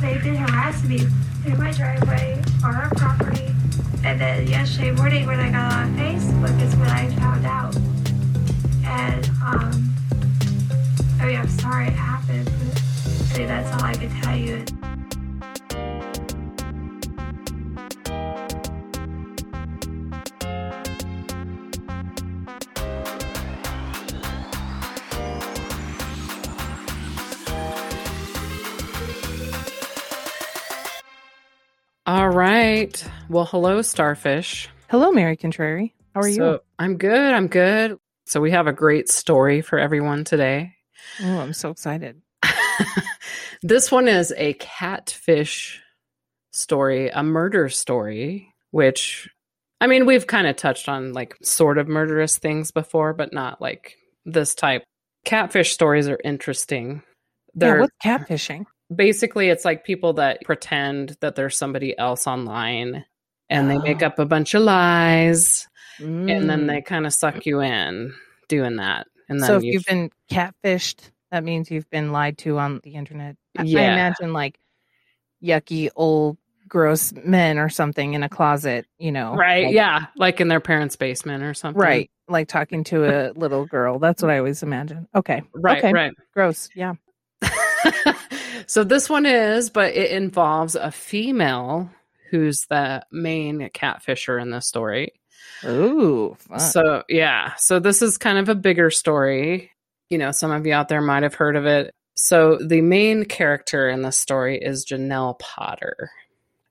they did harass me in my driveway on our property. And then yesterday morning when I got on Facebook is when I found out. And um I mean I'm sorry it happened, but I mean that's all I can tell you. Right. Well, hello, Starfish. Hello, Mary Contrary. How are you? I'm good. I'm good. So, we have a great story for everyone today. Oh, I'm so excited. this one is a catfish story, a murder story, which, I mean, we've kind of touched on like sort of murderous things before, but not like this type. Catfish stories are interesting. Yeah, They're what's catfishing? Basically it's like people that pretend that there's somebody else online and they make Oh. up a bunch of lies and then Mm. they kind of suck you in doing that and then so if you you've been catfished, that means you've been lied to on the internet. I- I imagine like yucky old gross men or something in a closet, you know. right like- yeah like in their parents basement or something Right. Like talking to a little girl. That's what I always imagine. Okay. right Okay. right Gross. Yeah. so this one is but it involves a female who's the main catfisher in the story Ooh. Fun. So, yeah. So, this is kind of a bigger story. You know, some of you out there might have heard of it. So, the main character in the story is Janelle Potter.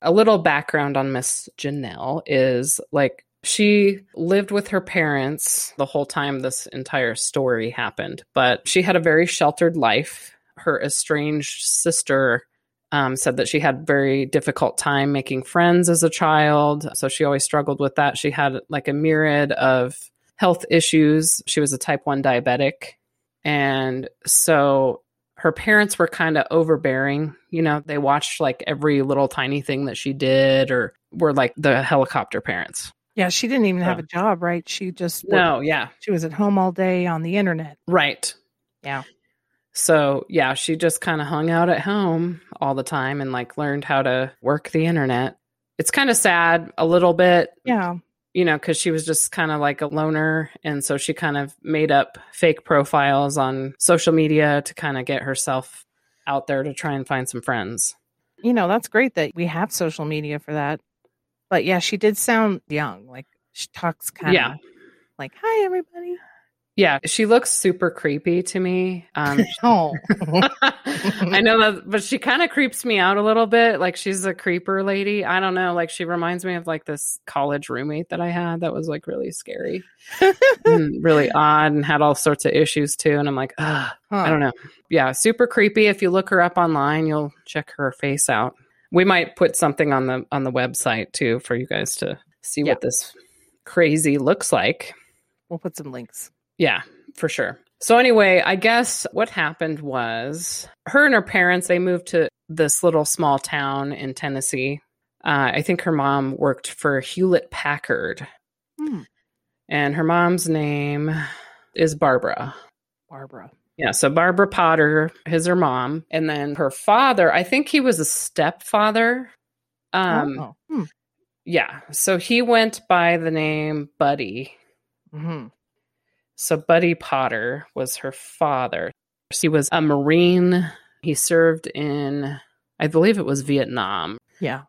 A little background on Miss Janelle is like she lived with her parents the whole time this entire story happened, but she had a very sheltered life. Her estranged sister um, said that she had very difficult time making friends as a child. So she always struggled with that. She had like a myriad of health issues. She was a type 1 diabetic. And so her parents were kind of overbearing. You know they watched like every little tiny thing that she did or were like the helicopter parents. Yeah, she didn't even have a job, right? She just no yeah. She was at home all day on the internet. right. Yeah. So yeah she just kind of hung out at home all the time and like learned how to work the internet it's kind of sad a little bit Yeah. you know, because she was just kind of like a loner. And so she kind of made up fake profiles on social media to kind of get herself out there to try and find some friends. you know that's great that we have social media for that but yeah she did sound young like she talks kind of Yeah. like hi everybody Yeah. She looks super creepy to me. Um, oh I know that, but she kind of creeps me out a little bit. Like she's a creeper lady. I don't know. Like she reminds me of like this college roommate that I had that was like really scary and really odd and had all sorts of issues too. And I'm like, ah. I don't know. Yeah, super creepy. If you look her up online, you'll check her face out. We might put something on the on the website too for you guys to see Yeah. what this crazy looks like. we'll put some links Yeah, for sure. So anyway, I guess what happened was her and her parents they moved to this little small town in Tennessee. Uh, I think her mom worked for Hewlett Packard, Hmm. and her mom's name is Barbara. barbara Yeah, so Barbara Potter is her mom, and then her father. I think he was a stepfather. Um, oh. hmm. yeah, so he went by the name Buddy. hmm So Buddy Potter was her father. He was a Marine. He served in, I believe it was Vietnam. yeah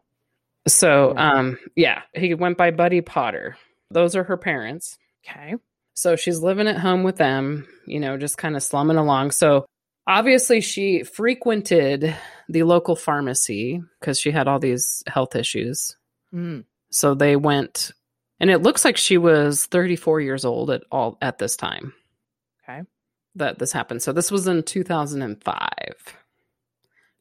So, Yeah. um, yeah, he went by Buddy Potter. Those are her parents. okay So she's living at home with them, you know, just kind of slumming along. So obviously she frequented the local pharmacy because she had all these health issues. mm. So they went and it looks like she was 34 years old at all at this time okay that this happened. So this was in 2005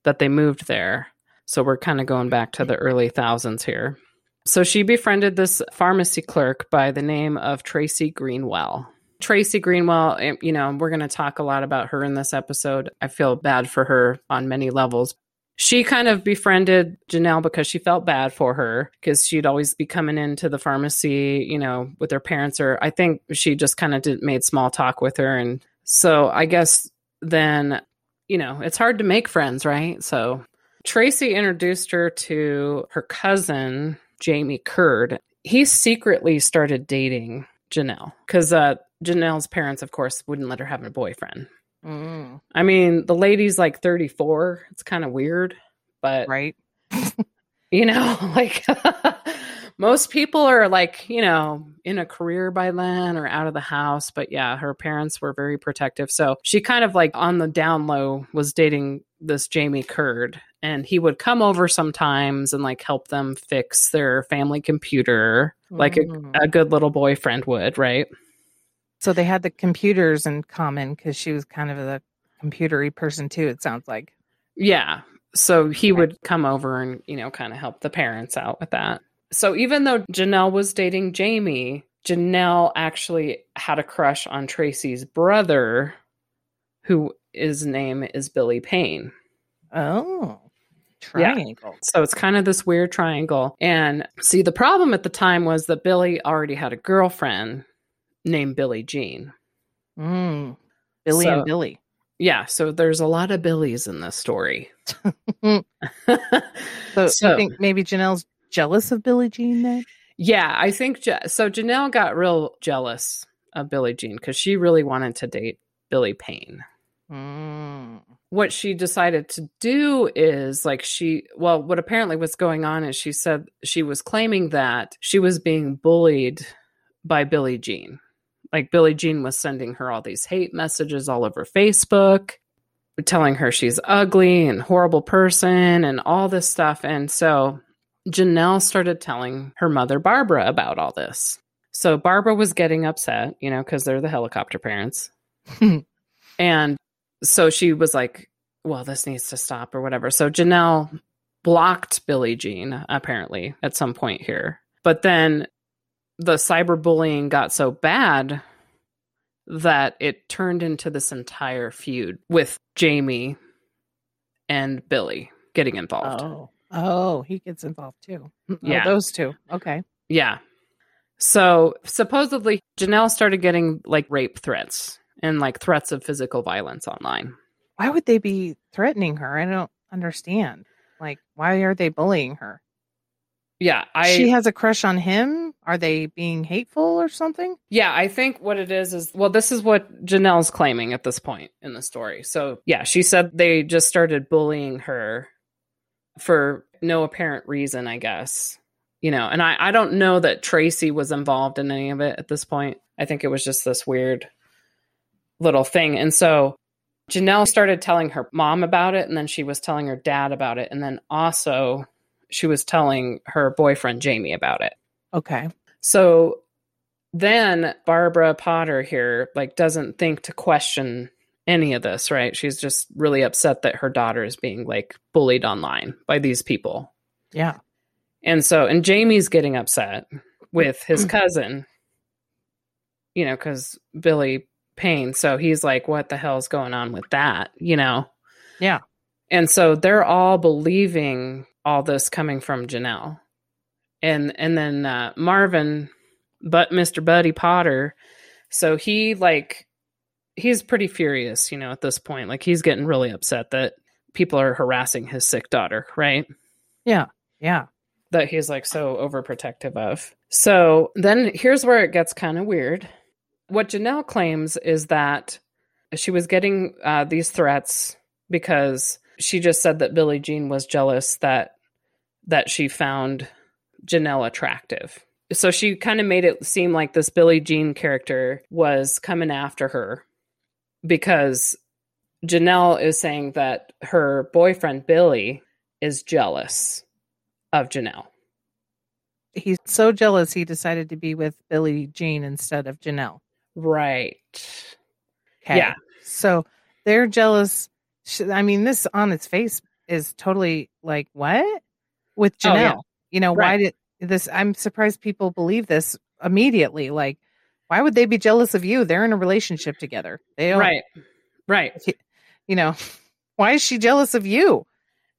that they moved there. So we're kind of going back to the early thousands here. So she befriended this pharmacy clerk by the name of Tracy Greenwell. Tracy Greenwell, eh, you know, we're going to talk a lot about her in this episode. I feel bad for her on many levels. She kind of befriended Janelle because she felt bad for her because she'd always be coming into the pharmacy, you know, with her parents, or I think she just kind of did, made small talk with her. And so I guess then, you know, it's hard to make friends, right? So Tracy introduced her to her cousin, Jamie Curd. He secretly started dating Janelle because uh, Janelle's parents, of course, wouldn't let her have a boyfriend. Mm, I mean, the lady's like 34. It's kind of weird, but right. you know, like most people are like, you know, in a career by then or out of the house. But yeah, her parents were very protective. So she kind of like on the down low was dating this Jamie Curd. And he would come over sometimes and like help them fix their family computer, like Mm. a, a good little boyfriend would, right? So they had the computers in common because she was kind of a computery person too. It sounds like. Yeah. So he Okay. would come over and, you know, kind of help the parents out with that. So even though Janelle was dating Jamie, Janelle actually had a crush on Tracy's brother, who his name is Billy Payne. Oh, Yeah. triangle. So it's kind of this weird triangle. And see, the problem at the time was that Billy already had a girlfriend named Billie Jean. Mm. Billy So- and Billy. Yeah. So there's a lot of Billies in this story. So, So- you think maybe Janelle's jealous of Billie Jean then? Yeah, I think Ja- so. Janelle got real jealous of Billie Jean because she really wanted to date Billy Payne. Mm. What she decided to do is like she, well, what apparently was going on is she said she was claiming that she was being bullied by Billie Jean. Like Billie Jean was sending her all these hate messages all over Facebook, telling her she's ugly and horrible person and all this stuff. And so Janelle started telling her mother Barbara about all this. So Barbara was getting upset, you know, because they're the helicopter parents. and so she was like, well, this needs to stop or whatever. So Janelle blocked Billie Jean, apparently, at some point here. But then the cyberbullying got so bad that it turned into this entire feud with Jamie and Billy getting involved. Oh. Oh, he gets involved too. Oh, Yeah. those two. Okay. Yeah. So supposedly Janelle started getting like rape threats and like threats of physical violence online. Why would they be threatening her? I don't understand. Like, why are they bullying her? Yeah, I she has a crush on him. Are they being hateful or something? yeah, I think what it is is well, this is what Janelle's claiming at this point in the story. So yeah, she said they just started bullying her for no apparent reason, I guess. You know, and I, I don't know that Tracy was involved in any of it at this point. I think it was just this weird little thing. And so Janelle started telling her mom about it, and then she was telling her dad about it, and then also she was telling her boyfriend Jamie about it. Okay. So then Barbara Potter here like doesn't think to question any of this, right? She's just really upset that her daughter is being like bullied online by these people. Yeah. And so and Jamie's getting upset with his cousin, you know, cuz Billy Payne. So he's like what the hell's going on with that, you know? Yeah. And so they're all believing all this coming from Janelle. And and then uh, Marvin, but Mr. Buddy Potter, so he like he's pretty furious, you know, at this point. Like he's getting really upset that people are harassing his sick daughter, right? Yeah. Yeah. That he's like so overprotective of. So then here's where it gets kind of weird. What Janelle claims is that she was getting uh, these threats because she just said that Billie Jean was jealous that that she found Janelle attractive. So she kind of made it seem like this Billie Jean character was coming after her because Janelle is saying that her boyfriend Billy is jealous of Janelle. He's so jealous he decided to be with Billie Jean instead of Janelle. Right. Okay. Yeah. So they're jealous. I mean, this on its face is totally like what with Oh, Janelle. yeah. You know why did this? I'm surprised people believe this immediately. Like, why would they be jealous of you? They're in a relationship together. They don't. Right. Right. You know, why is she jealous of you?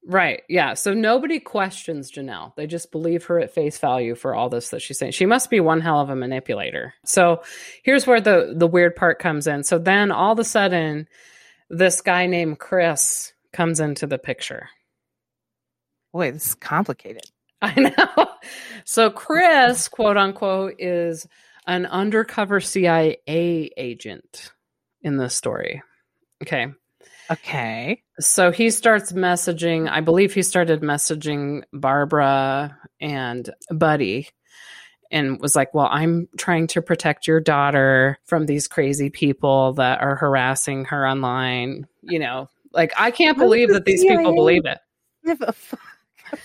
Right. Yeah. So nobody questions Janelle. They just believe her at face value for all this that she's saying. She must be one hell of a manipulator. So here's where the the weird part comes in. So then all of a sudden this guy named Chris comes into the picture. Boy, this is complicated. I know. So Chris, quote unquote, is an undercover CIA agent in this story. Okay. Okay. So he starts messaging, I believe he started messaging Barbara and Buddy and was like, Well, I'm trying to protect your daughter from these crazy people that are harassing her online. You know, like I can't believe that these people believe it. Give a fuck.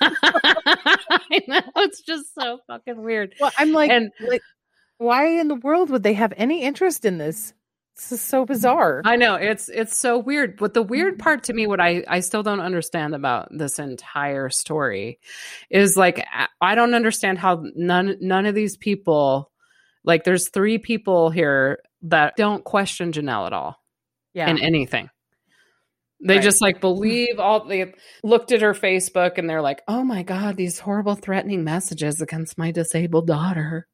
I know it's just so fucking weird. Well, I'm like, And- like, why in the world would they have any interest in this? This is so bizarre. I know it's it's so weird. But the weird part to me, what I I still don't understand about this entire story, is like I- don't understand how none none of these people, like there's three people here that don't question Janelle at all yeah. in anything. They Right. just like believe all they looked at her Facebook and they're like, oh my God, these horrible threatening messages against my disabled daughter.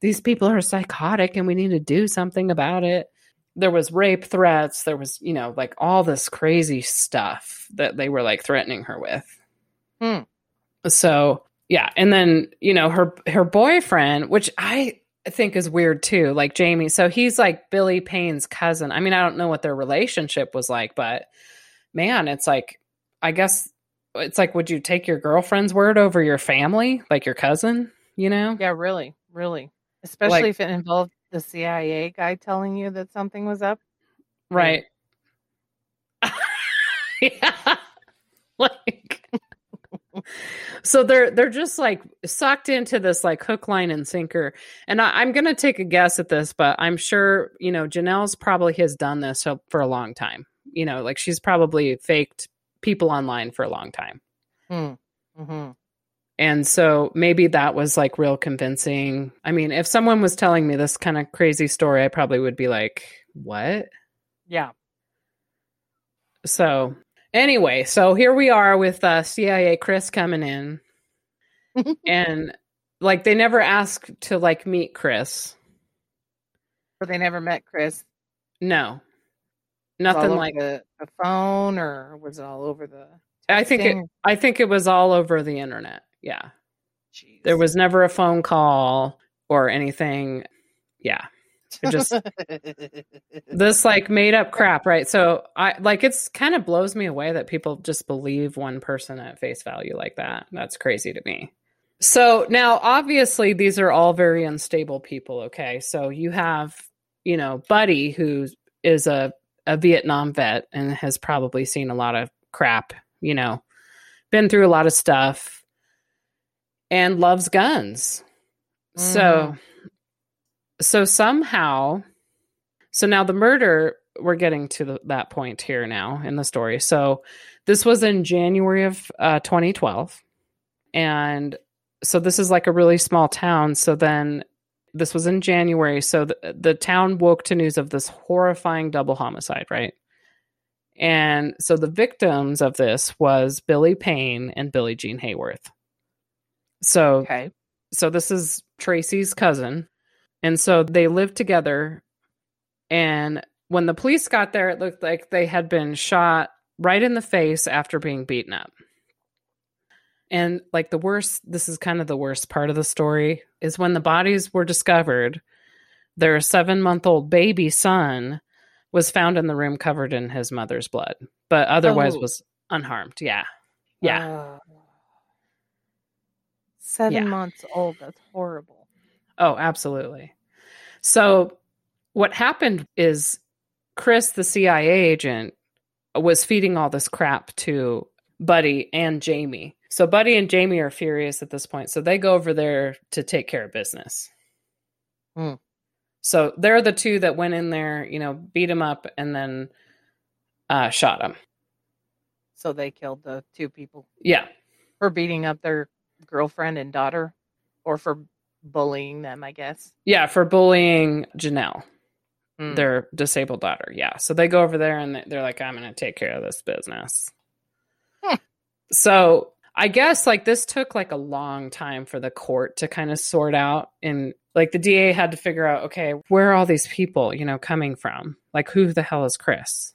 These people are psychotic and we need to do something about it. There was rape threats. There was, you know, like all this crazy stuff that they were like threatening her with. Hmm. So yeah. And then, you know, her her boyfriend, which I think is weird too, like Jamie. So he's like Billy Payne's cousin. I mean, I don't know what their relationship was like, but man, it's like I guess it's like would you take your girlfriend's word over your family, like your cousin, you know? yeah, really, really. Especially Like- if it involved the CIA guy telling you that something was up. Right. yeah. like so they're they're just like sucked into this like hook line and sinker and I, i'm gonna take a guess at this but i'm sure you know janelle's probably has done this for a long time you know like she's probably faked people online for a long time Hmm. hmm and so maybe that was like real convincing i mean if someone was telling me this kind of crazy story i probably would be like what Yeah. So anyway, so here we are with uh, CIA Chris coming in, and like they never asked to like meet Chris. But they never met Chris. No, nothing like. the, the phone, or was it all over the? I think it. I think it was all over the internet. Yeah, Jeez. there was never a phone call or anything. Yeah, it just this like made up crap, right? So I like it's kind of blows me away that people just believe one person at face value like that. That's crazy to me. So now obviously these are all very unstable people, okay? So you have, you know, Buddy who is a a Vietnam vet and has probably seen a lot of crap, you know, been through a lot of stuff and loves guns. So so somehow so now the murder we're getting to the, that point here now in the story. So this was in january of uh, 2012 and so this is like a really small town. So then this was in january. So the, the town woke to news of this horrifying double homicide right? And so the victims of this was billy payne and Billie jean hayworth so okay. so this is Tracy's cousin. And so they lived together. And when the police got there, it looked like they had been shot right in the face after being beaten up. And like the worst, this is kind of the worst part of the story is when the bodies were discovered, their seven month old baby son was found in the room covered in his mother's blood, but otherwise Oh. was unharmed. Yeah. Yeah. Uh, seven Yeah. months old. That's horrible. Oh, absolutely. So, what happened is Chris, the CIA agent, was feeding all this crap to Buddy and Jamie. So, Buddy and Jamie are furious at this point. So, they go over there to take care of business. Hmm. So, they're the two that went in there, you know, beat him up and then uh, shot him. So they killed the two people Yeah. for beating up their girlfriend and daughter, or for bullying them. I guess. Yeah. For bullying Janelle. Hmm. their disabled daughter. Yeah. So they go over there and they're like, I'm going to take care of this business. Hmm. So I guess like this took like a long time for the court to kind of sort out. And like the DA had to figure out, okay, where are all these people, you know, coming from? Like, who the hell is Chris?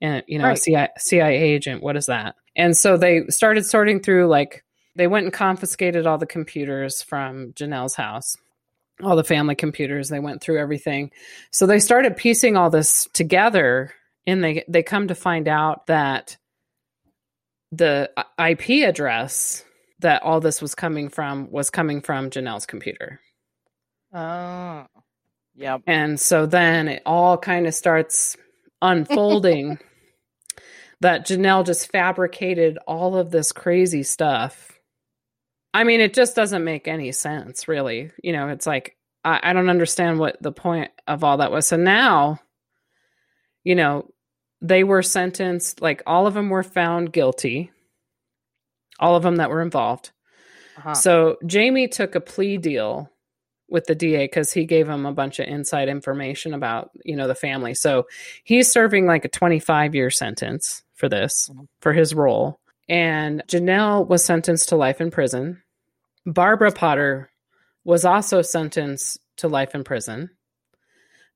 And you know, Right. CIA, CIA agent, what is that? And so they started sorting through like they went and confiscated all the computers from Janelle's house. All the family computers, they went through everything. So they started piecing all this together and they they come to find out that the uh, IP address that all this was coming from was coming from Janelle's computer. Oh. Yep. And so then it all kind of starts unfolding that Janelle just fabricated all of this crazy stuff. I mean, it just doesn't make any sense, really. You know, it's like, I, I don't understand what the point of all that was. So now, you know, they were sentenced, like all of them were found guilty, all of them that were involved. Uh-huh. So Jamie took a plea deal with the DA because he gave him a bunch of inside information about, you know, the family. So he's serving like a 25 year sentence for this, Mhm. for his role. And Janelle was sentenced to life in prison. Barbara Potter was also sentenced to life in prison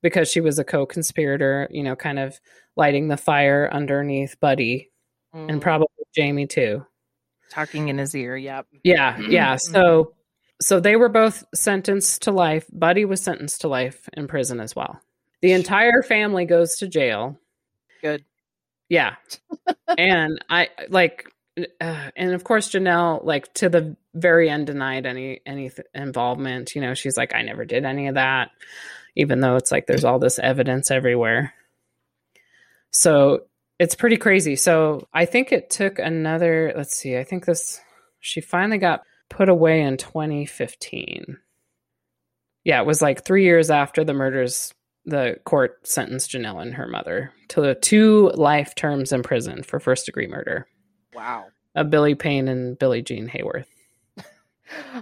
because she was a co conspirator, you know, kind of lighting the fire underneath Buddy and Mm, probably Jamie too. talking in his ear. Yep. Yeah, yeah. Mhm. So so they were both sentenced to life. Buddy was sentenced to life in prison as well. The entire family goes to jail. Good. Yeah. and I like uh, and of course Janelle like to the very end denied any any th- involvement, you know, she's like I never did any of that even though it's like there's all this evidence everywhere. So it's pretty crazy. So I think it took another, let's see, I think this, she finally got put away in 2015. Yeah, it was like three years after the murders, the court sentenced Janelle and her mother to two life terms in prison for first degree murder Wow. of Billy Payne and Billie Jean Hayworth.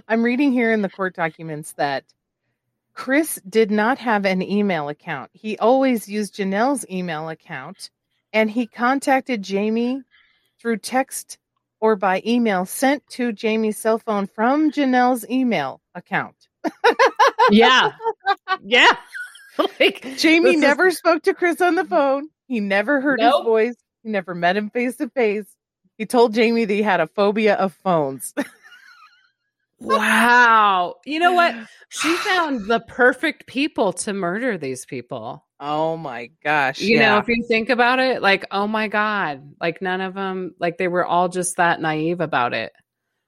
I'm reading here in the court documents that Chris did not have an email account. He always used Janelle's email account and he contacted Jamie through text or by email sent to Jamie's cell phone from Janelle's email account. Yeah. yeah. like Jamie this is- never spoke to Chris on the phone. He never heard Nope. his voice. He never met him face to face. He told Jamie that he had a phobia of phones. Wow. You know what? She found the perfect people to murder these people. Oh my gosh. You know, if you think about it, like, oh my God, like none of them, like they were all just that naive about it.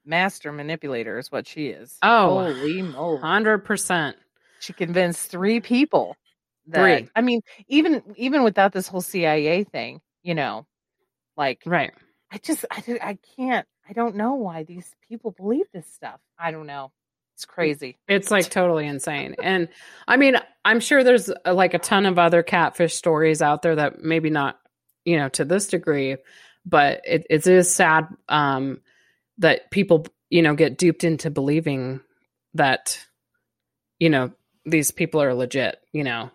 master manipulator is what she is. Oh, holy moly! 100%. She convinced three people. That, Three. I mean, even even without this whole CIA thing, you know, like Right. I just I I can't I don't know why these people believe this stuff. I don't know. It's crazy. It's like totally insane. And I mean, I'm sure there's uh, like a ton of other catfish stories out there that maybe not, you know, to this degree, but it, it is sad um, that people, you know, get duped into believing that, you know, these people are legit, you know,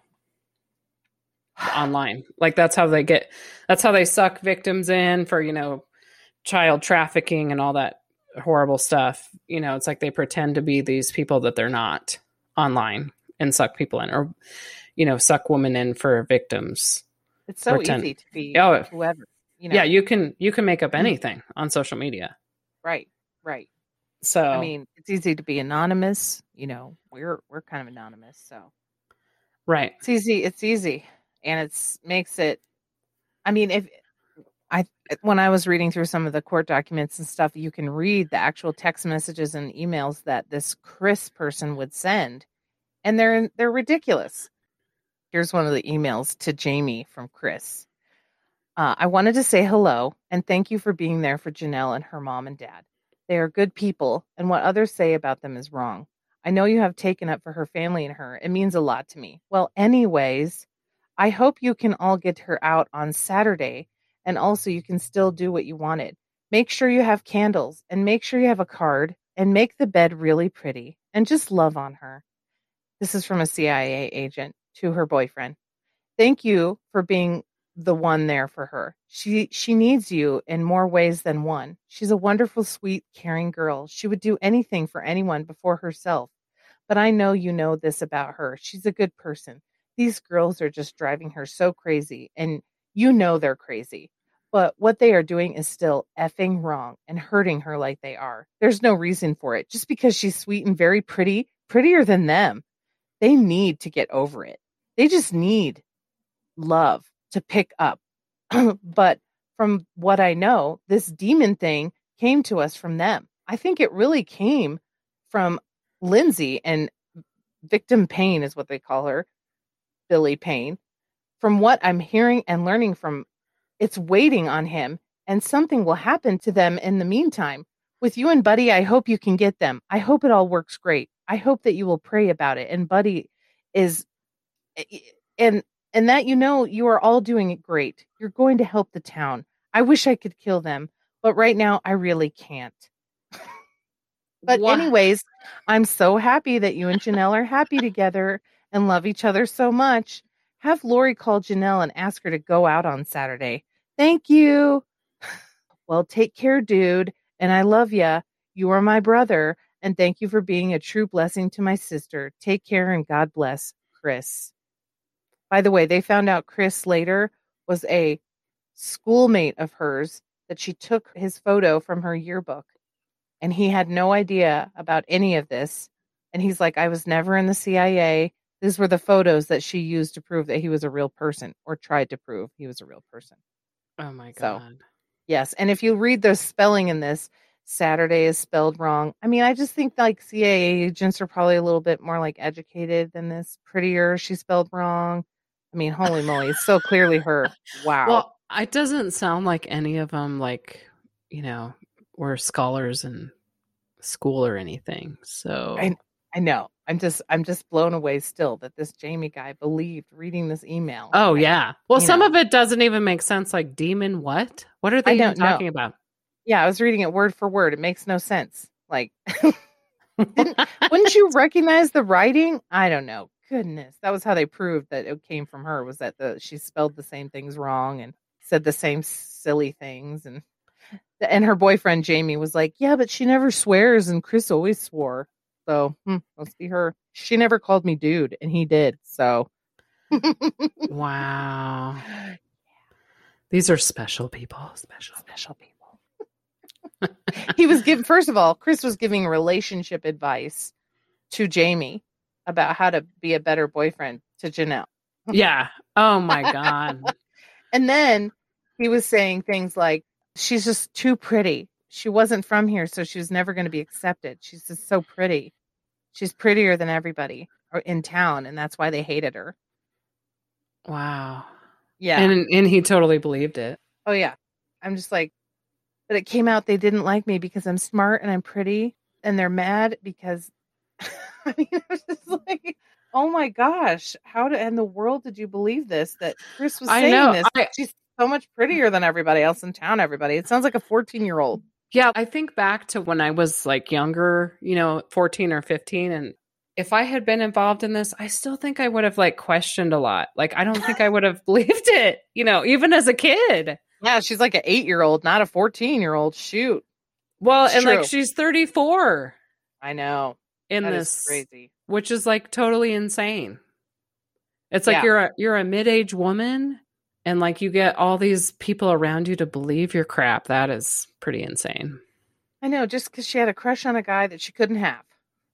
online. Like that's how they get, that's how they suck victims in for, you know, child trafficking and all that horrible stuff. You know, it's like they pretend to be these people that they're not online and suck people in or, you know, suck women in for victims. It's so Pretend- easy to be Oh, whoever. You know. yeah, you can you can make up mm-hmm. anything on social media. right. Right. So I mean, it's easy to be anonymous. You know, we're we're kind of anonymous, so right. it's easy. It's easy, and it's makes it. I mean, if I when I was reading through some of the court documents and stuff, you can read the actual text messages and emails that this Chris person would send, and they're they're ridiculous. Here's one of the emails to Jamie from Chris. Uh, I wanted to say hello and thank you for being there for Janelle and her mom and dad. They are good people, and what others say about them is wrong. I know you have taken up for her family and her. It means a lot to me. Well, anyways, I hope you can all get her out on Saturday, and also you can still do what you wanted. Make sure you have candles, and make sure you have a card, and make the bed really pretty, and just love on her. This is from a CIA agent to her boyfriend. Thank you for being the one there for her. She she needs you in more ways than one. She's a wonderful, sweet, caring girl. She would do anything for anyone before herself. But I know you know this about her. She's a good person. These girls are just driving her so crazy and you know they're crazy. But what they are doing is still effing wrong and hurting her like they are. There's no reason for it. Just because she's sweet and very pretty, prettier than them, they need to get over it. They just need love to pick up. but from what I know, this demon thing came to us from them. I think it really came from Lindsay and victim Payne is what they call her, Billy Payne. From what I'm hearing and learning from, it's waiting on him, and something will happen to them in the meantime. With you and Buddy, I hope you can get them. I hope it all works great. I hope that you will pray about it. And Buddy is, eh, eh, and and that you know you are all doing it great. You're going to help the town. I wish I could kill them, but right now I really can't. but anyways, I'm so happy that you and Janelle are happy together and love each other so much. Have Lori call Janelle and ask her to go out on Saturday. Thank you. Well, take care, dude. And I love ya. You are my brother. And thank you for being a true blessing to my sister. Take care and God bless, Chris. By the way, they found out Chris later was a schoolmate of hers that she took his photo from her yearbook. And he had no idea about any of this. And he's like, I was never in the CIA. These were the photos that she used to prove that he was a real person or tried to prove he was a real person. Oh my God. So, yes. And if you read the spelling in this, Saturday is spelled wrong. I mean, I just think like CIA agents are probably a little bit more like educated than this. Prettier, she spelled wrong. I mean, holy moly, it's so clearly her. Wow. Well, it doesn't sound like any of them, like, you know, were scholars in school or anything. So I, I know. I'm just, I'm just blown away still that this Jamie guy believed reading this email. Oh yeah. Well, some know. of it doesn't even make sense. Like demon, what? What are they talking know. about? Yeah, I was reading it word for word. It makes no sense. Like, wouldn't you recognize the writing? I don't know goodness, that was how they proved that it came from her. Was that the she spelled the same things wrong and said the same silly things and and her boyfriend Jamie was like, yeah, but she never swears and Chris always swore. So hmm, must be her. She never called me dude, and he did. So wow, these are special people. Special, special people. he was giving. First of all, Chris was giving relationship advice to Jamie about how to be a better boyfriend to Janelle. yeah. Oh my God. and then he was saying things like, she's just too pretty. She wasn't from here, so she was never going to be accepted. She's just so pretty. She's prettier than everybody in town, and that's why they hated her. Wow. Yeah. And and he totally believed it. Oh yeah. I'm just like but it came out they didn't like me because I'm smart and I'm pretty and they're mad because I mean, it was just like, oh my gosh, how to, in the world did you believe this? That Chris was saying I know. this. I, She's so much prettier than everybody else in town. Everybody, it sounds like a 14 year old. Yeah, I think back to when I was like younger, you know, 14 or 15, and if I had been involved in this, I still think I would have like questioned a lot. Like, I don't think I would have believed it, you know, even as a kid. Yeah, she's like an eight year old, not a 14 year old. Shoot. Well, it's and true. like she's 34. I know in that this crazy which is like totally insane it's like yeah. you're a you're a mid-age woman and like you get all these people around you to believe your crap. That is pretty insane. I know just because she had a crush on a guy that she couldn't have.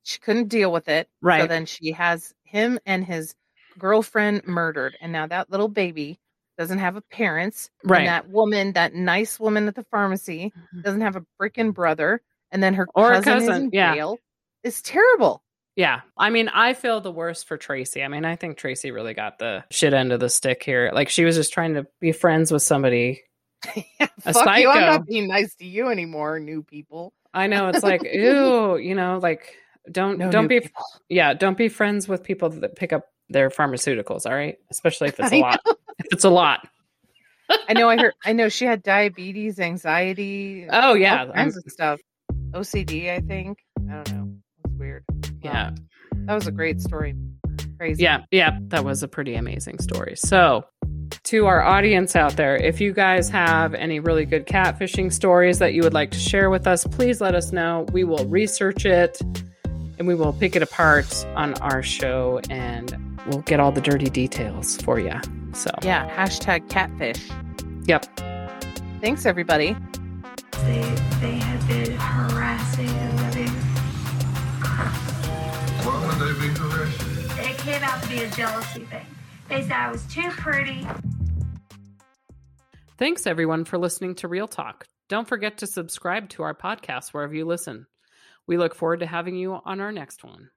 She couldn't deal with it. Right. so then she has him and his girlfriend murdered. And now that little baby doesn't have a parents. Right. and that woman that nice woman at the pharmacy mm-hmm. doesn't have a freaking brother. And then her or cousin, cousin. is in yeah. jail. Is terrible. Yeah. I mean, I feel the worst for Tracy. I mean, I think Tracy really got the shit end of the stick here. Like she was just trying to be friends with somebody. yeah, a fuck psycho. you. I'm not being nice to you anymore, new people. I know. It's like, ew, you know, like don't no don't be people. yeah, don't be friends with people that pick up their pharmaceuticals, all right? Especially if it's a lot. If it's a lot. I know I heard I know she had diabetes, anxiety, oh yeah, all kinds I'm, of stuff. OCD, I think. I don't know It's weird. Yeah. Um, that was a great story. Crazy. Yeah. Yeah. That was a pretty amazing story. So, to our audience out there, if you guys have any really good catfishing stories that you would like to share with us, please let us know. We will research it and we will pick it apart on our show and we'll get all the dirty details for you. So, Yeah, hashtag catfish. yep. Thanks, everybody. They they out to be a jealousy thing. They said I was too pretty. Thanks, everyone, for listening to Real Talk. Don't forget to subscribe to our podcast wherever you listen. We look forward to having you on our next one.